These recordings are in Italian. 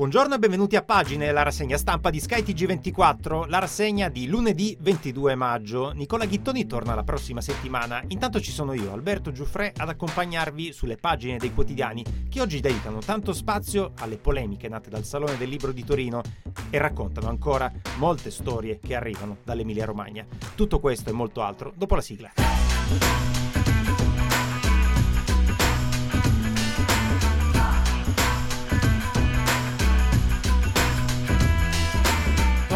Buongiorno e benvenuti a Pagine, la rassegna stampa di skytg 24 la rassegna di lunedì 22 maggio. Nicola Ghittoni torna la prossima settimana. Intanto ci sono io, Alberto Giuffre, ad accompagnarvi sulle pagine dei quotidiani che oggi dedicano tanto spazio alle polemiche nate dal Salone del Libro di Torino e raccontano ancora molte storie che arrivano dall'Emilia Romagna. Tutto questo e molto altro dopo la sigla.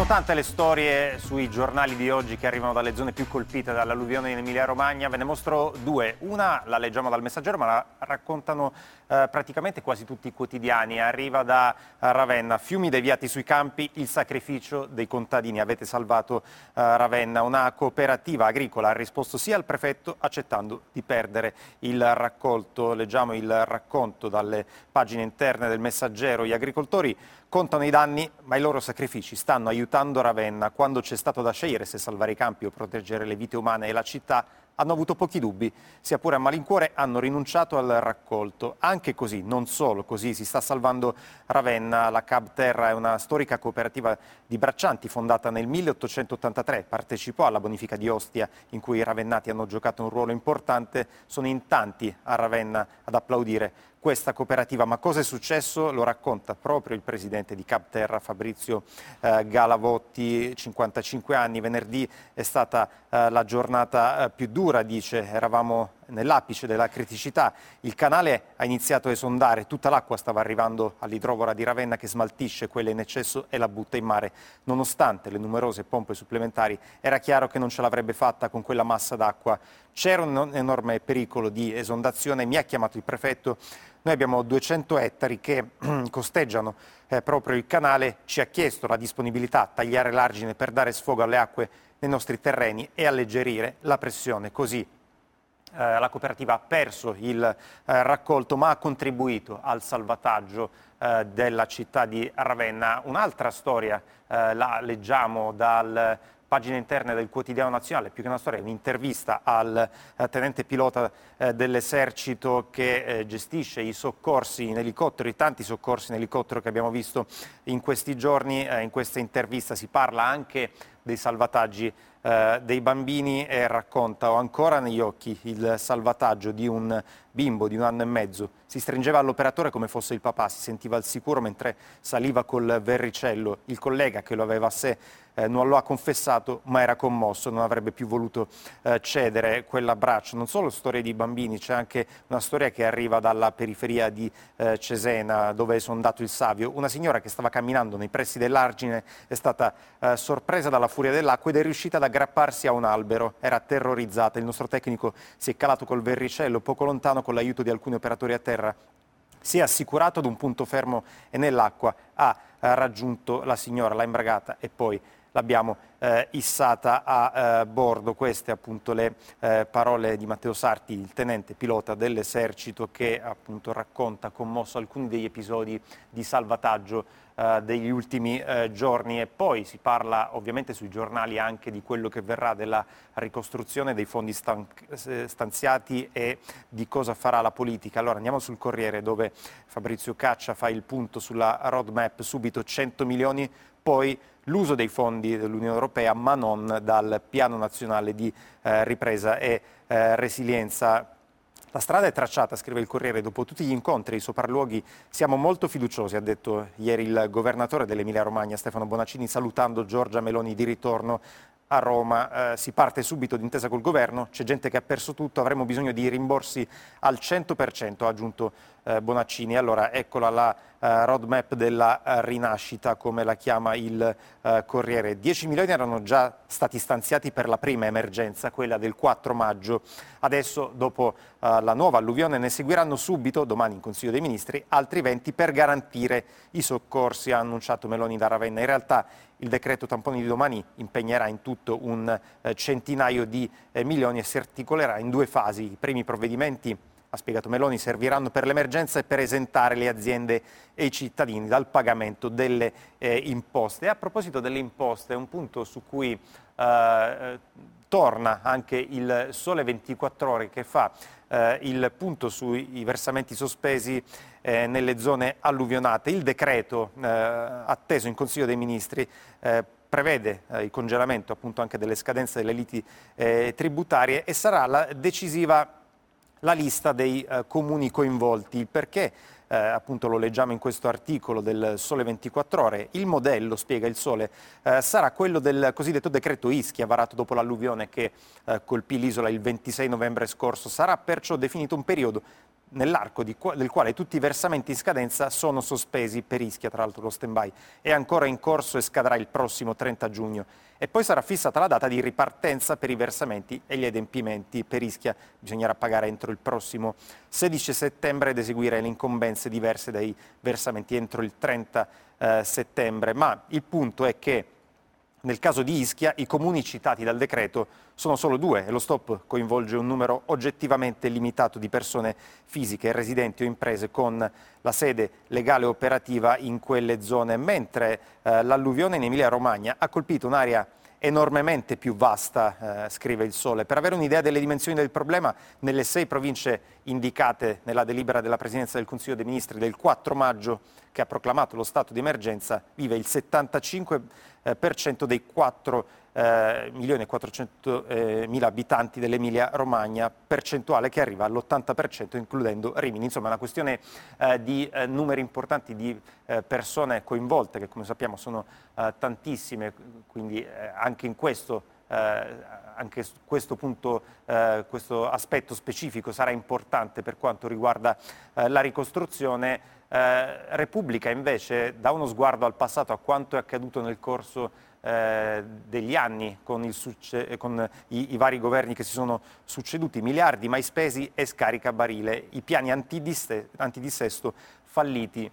Sono tante le storie sui giornali di oggi che arrivano dalle zone più colpite dall'alluvione in Emilia-Romagna. Ve ne mostro due. Una la leggiamo dal Messaggero, ma la raccontano eh, praticamente quasi tutti i quotidiani. Arriva da Ravenna. Fiumi deviati sui campi, il sacrificio dei contadini. Avete salvato eh, Ravenna. Una cooperativa agricola ha risposto sì al prefetto accettando di perdere il raccolto. Leggiamo il racconto dalle pagine interne del Messaggero. Gli agricoltori contano i danni, ma i loro sacrifici stanno aiutando Ravenna. Quando c'è stato da scegliere se salvare i campi o proteggere le vite umane e la città, hanno avuto pochi dubbi, sia pure a malincuore hanno rinunciato al raccolto. Anche così, non solo così, si sta salvando Ravenna. La Cab Terra è una storica cooperativa di braccianti fondata nel 1883, partecipò alla bonifica di Ostia in cui i ravennati hanno giocato un ruolo importante. Sono in tanti a Ravenna ad applaudire questa cooperativa. Ma cosa è successo? Lo racconta proprio il presidente di Capterra, Fabrizio eh, Galavotti, 55 anni. Venerdì è stata eh, la giornata eh, più dura, dice, eravamo nell'apice della criticità. Il canale ha iniziato a esondare, tutta l'acqua stava arrivando all'idrovora di Ravenna che smaltisce quella in eccesso e la butta in mare. Nonostante le numerose pompe supplementari, era chiaro che non ce l'avrebbe fatta con quella massa d'acqua. C'era un enorme pericolo di esondazione, mi ha chiamato il prefetto. Noi abbiamo 200 ettari che costeggiano eh, proprio il canale, ci ha chiesto la disponibilità a tagliare l'argine per dare sfogo alle acque nei nostri terreni e alleggerire la pressione. Così eh, la cooperativa ha perso il eh, raccolto ma ha contribuito al salvataggio eh, della città di Ravenna. Un'altra storia eh, la leggiamo dal pagine interne del quotidiano nazionale, più che una storia, un'intervista al eh, tenente pilota eh, dell'esercito che eh, gestisce i soccorsi in elicottero, i tanti soccorsi in elicottero che abbiamo visto in questi giorni. in questa intervista si parla anche dei salvataggi eh, dei bambini e racconta, ho ancora negli occhi il salvataggio di un bimbo di un anno e mezzo. Si stringeva all'operatore come fosse il papà, si sentiva al sicuro mentre saliva col verricello. Il collega che lo aveva a sé eh, non lo ha confessato, ma era commosso, non avrebbe più voluto eh, cedere quell'abbraccio. Non solo storie di bambini, c'è anche una storia che arriva dalla periferia di eh, Cesena, dove è sondato il Savio. Una signora che stava camminando nei pressi dell'argine è stata eh, sorpresa dalla furia dell'acqua ed è riuscita ad aggrapparsi a un albero. Era terrorizzata. Il nostro tecnico si è calato col verricello poco lontano con l'aiuto di alcuni operatori a terra si è assicurato ad un punto fermo e nell'acqua ha raggiunto la signora, l'ha imbragata e poi l'abbiamo eh, issata a eh, bordo. Queste appunto le eh, parole di Matteo Sarti, il tenente pilota dell'esercito che appunto racconta commosso alcuni degli episodi di salvataggio eh, degli ultimi eh, giorni e poi si parla ovviamente sui giornali anche di quello che verrà della ricostruzione dei fondi stan- stanziati e di cosa farà la politica. Allora andiamo sul Corriere dove Fabrizio Caccia fa il punto sulla roadmap, subito 100 milioni, poi l'uso dei fondi dell'Unione Europea ma non dal piano nazionale di eh, ripresa e eh, resilienza. La strada è tracciata, scrive il Corriere, dopo tutti gli incontri, i sopralluoghi siamo molto fiduciosi, ha detto ieri il governatore dell'Emilia Romagna Stefano Bonaccini salutando Giorgia Meloni di ritorno a Roma. Eh, si parte subito d'intesa col governo, c'è gente che ha perso tutto, avremo bisogno di rimborsi al 100%, ha aggiunto Bonaccini. Allora eccola la eh, roadmap della eh, rinascita, come la chiama il eh, Corriere. 10 milioni erano già stati stanziati per la prima emergenza, quella del 4 maggio. Adesso, dopo eh, la nuova alluvione, ne seguiranno subito, domani in Consiglio dei Ministri, altri 20 per garantire i soccorsi, ha annunciato Meloni da Ravenna. In realtà il decreto tamponi di domani impegnerà in tutto un eh, centinaio di eh, milioni e si articolerà in due fasi. I primi provvedimenti ha spiegato Meloni, serviranno per l'emergenza e per esentare le aziende e i cittadini dal pagamento delle eh, imposte. E a proposito delle imposte, un punto su cui eh, torna anche il Sole 24 Ore che fa eh, il punto sui versamenti sospesi eh, nelle zone alluvionate. Il decreto eh, atteso in Consiglio dei Ministri eh, prevede eh, il congelamento appunto anche delle scadenze delle liti eh, tributarie e sarà la decisiva la lista dei eh, comuni coinvolti. Perché? Eh, appunto lo leggiamo in questo articolo del Sole 24 Ore, il modello, spiega il Sole, eh, sarà quello del cosiddetto decreto Ischia, varato dopo l'alluvione che eh, colpì l'isola il 26 novembre scorso. Sarà perciò definito un periodo nell'arco del quale tutti i versamenti in scadenza sono sospesi per Ischia, tra l'altro lo stand-by, è ancora in corso e scadrà il prossimo 30 giugno. E poi sarà fissata la data di ripartenza per i versamenti e gli adempimenti per Ischia. Bisognerà pagare entro il prossimo 16 settembre ed eseguire le incombenze diverse dai versamenti entro il 30 eh, settembre. Ma il punto è che nel caso di Ischia i comuni citati dal decreto sono solo due e lo stop coinvolge un numero oggettivamente limitato di persone fisiche, residenti o imprese con la sede legale operativa in quelle zone, mentre eh, l'alluvione in Emilia-Romagna ha colpito un'area enormemente più vasta, eh, scrive il Sole. Per avere un'idea delle dimensioni del problema, nelle sei province indicate nella delibera della Presidenza del Consiglio dei Ministri del 4 maggio, che ha proclamato lo stato di emergenza, vive il 75% eh, dei 4 eh, milioni e 400 eh, abitanti dell'Emilia Romagna, percentuale che arriva all'80% includendo Rimini. Insomma, una questione eh, di eh, numeri importanti di eh, persone coinvolte, che come sappiamo sono eh, tantissime, quindi anche in questo anche questo, punto, eh, questo aspetto specifico sarà importante per quanto riguarda eh, la ricostruzione. Eh, Repubblica invece dà uno sguardo al passato, a quanto è accaduto nel corso eh, degli anni con, succe- con i, i, vari governi che si sono succeduti, miliardi mai spesi e scarica barile, i piani antidisse- antidissesto falliti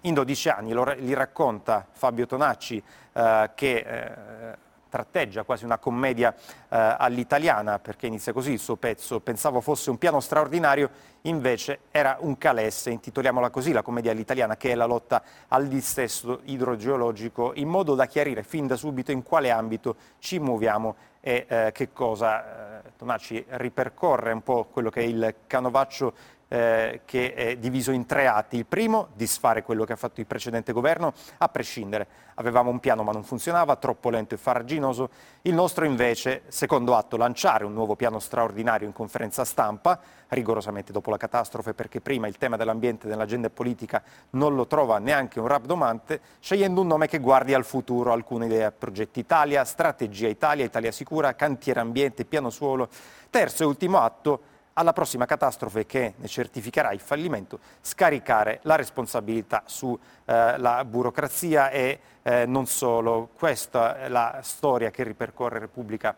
in 12 anni, lo, li racconta Fabio Tonacci eh, che eh, tratteggia quasi una commedia eh, all'italiana, perché inizia così il suo pezzo. Pensavo fosse un piano straordinario, invece era un calesse, intitoliamola così la commedia all'italiana, che è la lotta al dissesto idrogeologico, in modo da chiarire fin da subito in quale ambito ci muoviamo e eh, che cosa. Eh, Tonacci ripercorre un po' quello che è il canovaccio eh, che è diviso in tre atti. Il primo, disfare quello che ha fatto il precedente governo, a prescindere. Avevamo un piano ma non funzionava, troppo lento e farraginoso. Il nostro invece, secondo atto, lanciare un nuovo piano straordinario in conferenza stampa, rigorosamente dopo la catastrofe, perché prima il tema dell'ambiente nell'agenda politica non lo trova neanche un rabdomante, scegliendo un nome che guardi al futuro, alcune idee, progetti Italia, strategia Italia, Italia sicura, cantiere ambiente, piano suolo. Terzo e ultimo atto, alla prossima catastrofe che ne certificherà il fallimento, scaricare la responsabilità sulla eh, burocrazia e eh, non solo. Questa è la storia che ripercorre Repubblica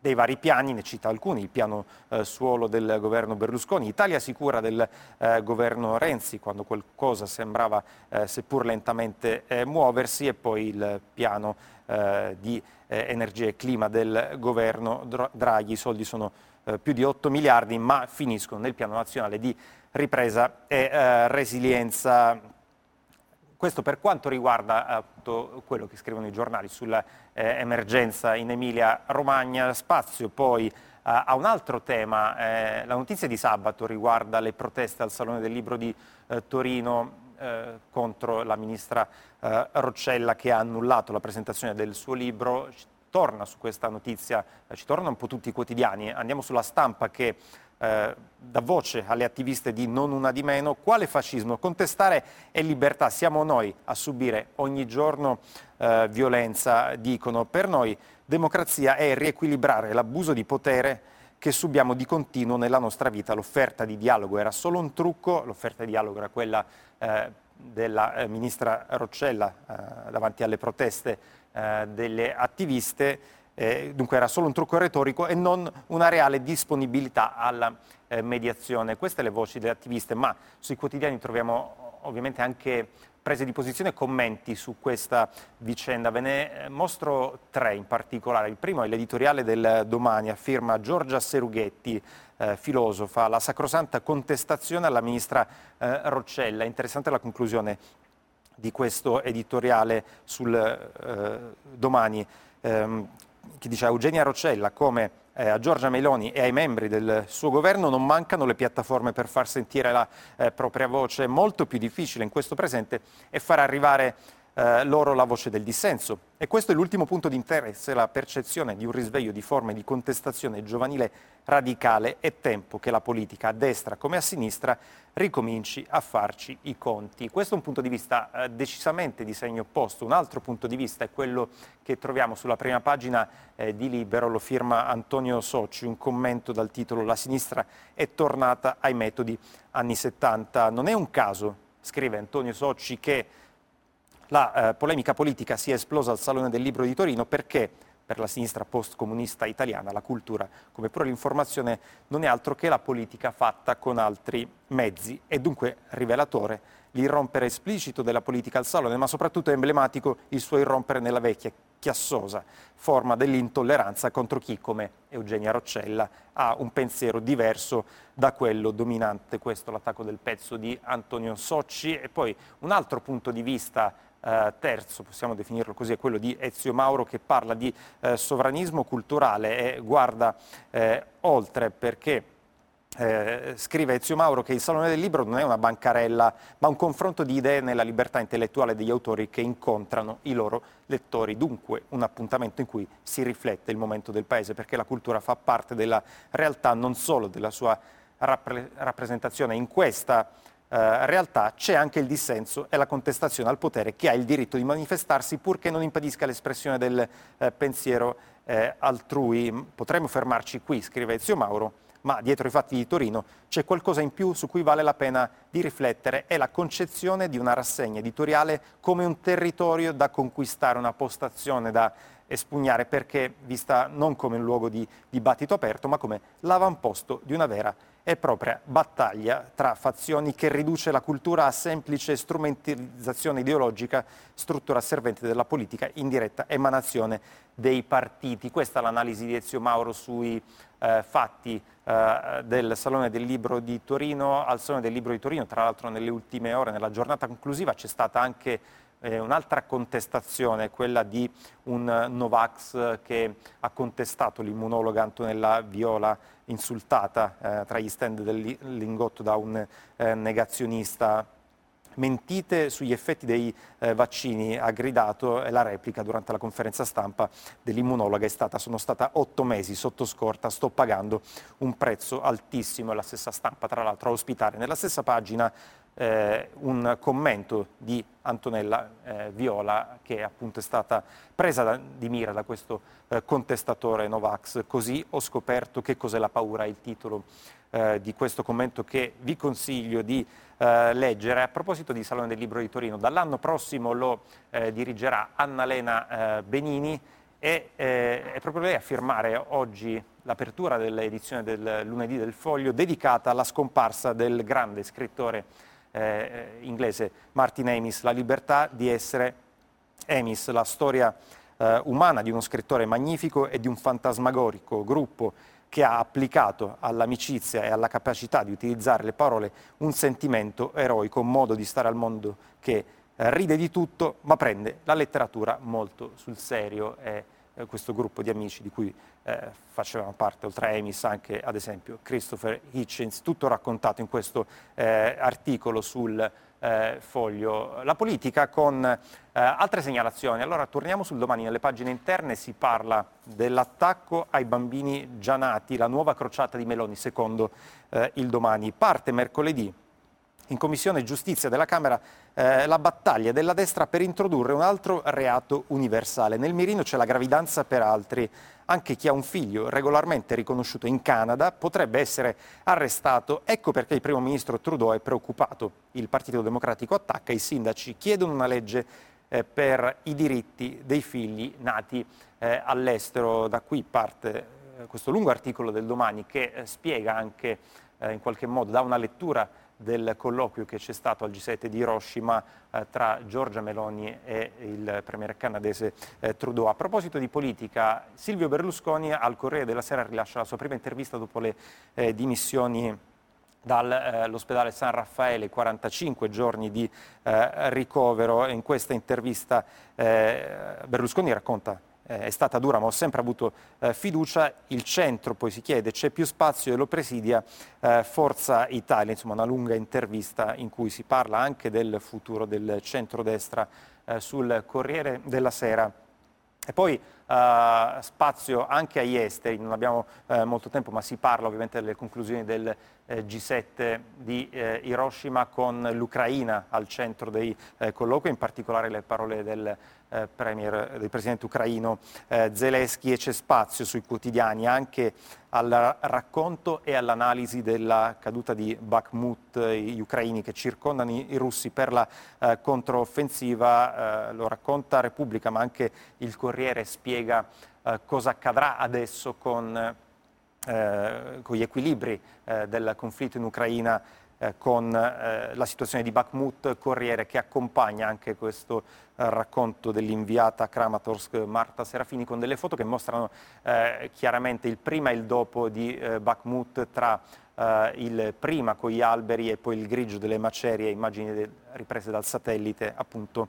dei vari piani, ne cita alcuni, il piano eh, suolo del governo Berlusconi, Italia sicura del eh, governo Renzi, quando qualcosa sembrava eh, seppur lentamente eh, muoversi, e poi il piano eh, di eh, energia e clima del governo Draghi, i soldi sono eh, più di 8 miliardi, ma finiscono nel piano nazionale di ripresa e eh, resilienza. Questo per quanto riguarda appunto, quello che scrivono i giornali sull'emergenza in Emilia-Romagna, spazio poi eh, a un altro tema. Eh, la notizia di sabato riguarda le proteste al Salone del Libro di eh, Torino eh, contro la ministra eh, Roccella che ha annullato la presentazione del suo libro torna su questa notizia, eh, ci tornano un po' tutti i quotidiani, andiamo sulla stampa che eh, dà voce alle attiviste di Non Una di Meno. Quale fascismo? Contestare è libertà. Siamo noi a subire ogni giorno eh, violenza, dicono. Per noi democrazia è riequilibrare l'abuso di potere che subiamo di continuo nella nostra vita. L'offerta di dialogo era solo un trucco, l'offerta di dialogo era quella eh, della eh, ministra Roccella eh, davanti alle proteste eh, delle attiviste eh, dunque era solo un trucco retorico e non una reale disponibilità alla eh, mediazione. Queste le voci delle attiviste, ma sui quotidiani troviamo ovviamente anche prese di posizione e commenti su questa vicenda. Ve ne eh, mostro tre in particolare. Il primo è l'editoriale del domani a firma Giorgia Serughetti, eh, filosofa, la sacrosanta contestazione alla ministra eh, Roccella. Interessante la conclusione di questo editoriale sul eh, domani. Um, che dice a Eugenia Roccella come eh, a Giorgia Meloni e ai membri del suo governo non mancano le piattaforme per far sentire la eh, propria voce. Molto più difficile in questo presente è far arrivare eh, loro la voce del dissenso. E questo è l'ultimo punto di interesse, la percezione di un risveglio di forme di contestazione giovanile radicale. È tempo che la politica, a destra come a sinistra, ricominci a farci i conti. Questo è un punto di vista eh, decisamente di segno opposto. Un altro punto di vista è quello che troviamo sulla prima pagina eh, di Libero, lo firma Antonio Socci, un commento dal titolo La sinistra è tornata ai metodi anni 70. Non è un caso, scrive Antonio Socci, che la eh, polemica politica si è esplosa al Salone del Libro di Torino perché per la sinistra post-comunista italiana la cultura, come pure l'informazione, non è altro che la politica fatta con altri mezzi. È dunque rivelatore l'irrompere esplicito della politica al Salone, ma soprattutto è emblematico il suo irrompere nella vecchia, chiassosa forma dell'intolleranza contro chi, come Eugenia Roccella, ha un pensiero diverso da quello dominante. Questo l'attacco del pezzo di Antonio Socci. E poi un altro punto di vista eh, terzo, possiamo definirlo così, è quello di Ezio Mauro che parla di eh, sovranismo culturale e guarda eh, oltre perché eh, scrive Ezio Mauro che il Salone del Libro non è una bancarella, ma un confronto di idee nella libertà intellettuale degli autori che incontrano i loro lettori, dunque un appuntamento in cui si riflette il momento del paese, perché la cultura fa parte della realtà non solo della sua rappre- rappresentazione. In questa eh, realtà c'è anche il dissenso e la contestazione al potere che ha il diritto di manifestarsi purché non impedisca l'espressione del eh, pensiero eh, altrui. Potremmo fermarci qui, scrive Ezio Mauro, ma dietro i fatti di Torino c'è qualcosa in più su cui vale la pena di riflettere, è la concezione di una rassegna editoriale come un territorio da conquistare, una postazione da espugnare perché vista non come un luogo di dibattito aperto, ma come l'avamposto di una vera e propria battaglia tra fazioni che riduce la cultura a semplice strumentalizzazione ideologica, struttura servente della politica in diretta emanazione dei partiti. Questa è l'analisi di Ezio Mauro sui eh, fatti eh, del Salone del Libro di Torino. Al Salone del Libro di Torino, tra l'altro nelle ultime ore, nella giornata conclusiva, c'è stata anche eh, un'altra contestazione, quella di un Novax che ha contestato l'immunologa Antonella Viola insultata eh, tra gli stand del Lingotto da un eh, negazionista. Mentite sugli effetti dei eh, vaccini, ha gridato e la replica durante la conferenza stampa dell'immunologa è stata sono stata otto mesi sotto scorta, sto pagando un prezzo altissimo e la stessa stampa tra l'altro a ospitare nella stessa pagina eh, un commento di Antonella eh, Viola che appunto è stata presa da, di mira da questo eh, contestatore Novax. Così ho scoperto che cos'è la paura, il titolo eh, di questo commento che vi consiglio di eh, leggere. A proposito di Salone del Libro di Torino, dall'anno prossimo lo eh, dirigerà Annalena Benini e è proprio lei a firmare oggi l'apertura dell'edizione del lunedì del Foglio dedicata alla scomparsa del grande scrittore eh, inglese Martin Amis, La libertà di essere Amis, la storia eh, umana di uno scrittore magnifico e di un fantasmagorico gruppo che ha applicato all'amicizia e alla capacità di utilizzare le parole un sentimento eroico, un modo di stare al mondo che eh, ride di tutto ma prende la letteratura molto sul serio. E, eh, questo gruppo di amici di cui eh, facevano parte, oltre a Emis, anche ad esempio Christopher Hitchens, tutto raccontato in questo eh, articolo sul eh, foglio. La politica con eh, altre segnalazioni. Allora torniamo sul domani, nelle pagine interne si parla dell'attacco ai bambini già nati, la nuova crociata di Meloni secondo il domani. Parte mercoledì in Commissione Giustizia della Camera eh, la battaglia della destra per introdurre un altro reato universale. Nel mirino c'è la gravidanza per altri. Anche chi ha un figlio regolarmente riconosciuto in Canada potrebbe essere arrestato. Ecco perché il primo ministro Trudeau è preoccupato. Il Partito Democratico attacca, i sindaci chiedono una legge eh, per i diritti dei figli nati eh, all'estero. Da qui parte eh, questo lungo articolo del domani che eh, spiega anche in qualche modo, dà una lettura del colloquio che c'è stato al G7 di Hiroshima eh, tra Giorgia Meloni e il premier canadese eh, Trudeau. A proposito di politica, Silvio Berlusconi al Corriere della Sera rilascia la sua prima intervista dopo le eh, dimissioni dall'ospedale San Raffaele, 45 giorni di eh, ricovero. In questa intervista eh, Berlusconi racconta eh, è stata dura ma ho sempre avuto eh, fiducia, il centro poi si chiede c'è più spazio e lo presidia eh, Forza Italia, insomma una lunga intervista in cui si parla anche del futuro del centrodestra eh, sul Corriere della Sera. E poi Uh, spazio anche agli esteri, non abbiamo uh, molto tempo, ma si parla ovviamente delle conclusioni del uh, G7 di Hiroshima con l'Ucraina al centro dei colloqui, in particolare le parole del, premier, del presidente ucraino Zelensky e c'è spazio sui quotidiani anche al racconto e all'analisi della caduta di Bakhmut, gli ucraini che circondano i, russi per la controffensiva, lo racconta Repubblica ma anche il Corriere spiega eh, cosa accadrà adesso con, eh, con gli equilibri eh, del conflitto in Ucraina eh, con eh, la situazione di Bakhmut, Corriere che accompagna anche questo eh, racconto dell'inviata Kramatorsk Marta Serafini con delle foto che mostrano chiaramente il prima e il dopo di Bakhmut tra il prima con gli alberi e poi il grigio delle macerie, immagini riprese dal satellite appunto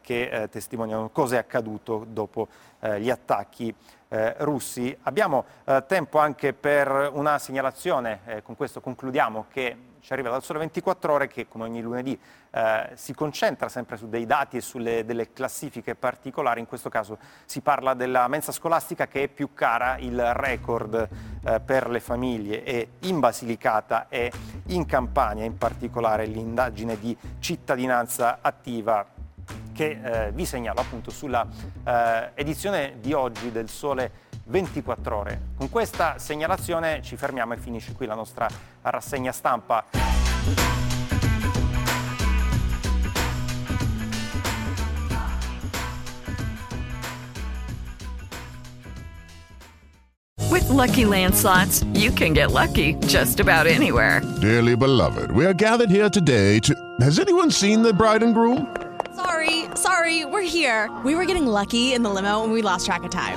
che testimoniano cosa è accaduto dopo gli attacchi russi. Abbiamo tempo anche per una segnalazione, con questo concludiamo che ci arriva dal Sole 24 Ore che come ogni lunedì eh, si concentra sempre su dei dati e sulle delle classifiche particolari, in questo caso si parla della mensa scolastica che è più cara, il record eh, per le famiglie e in Basilicata e in Campania in particolare l'indagine di cittadinanza attiva che eh, vi segnalo appunto sulla eh, edizione di oggi del Sole 24 ore. Con questa segnalazione ci fermiamo e finisce qui la nostra rassegna stampa. With lucky landslots, you can get lucky just about anywhere. Dearly beloved, we are gathered here today to. Has anyone seen the bride and groom? Sorry, sorry, we're here. We were getting lucky in the limo and we lost track of time.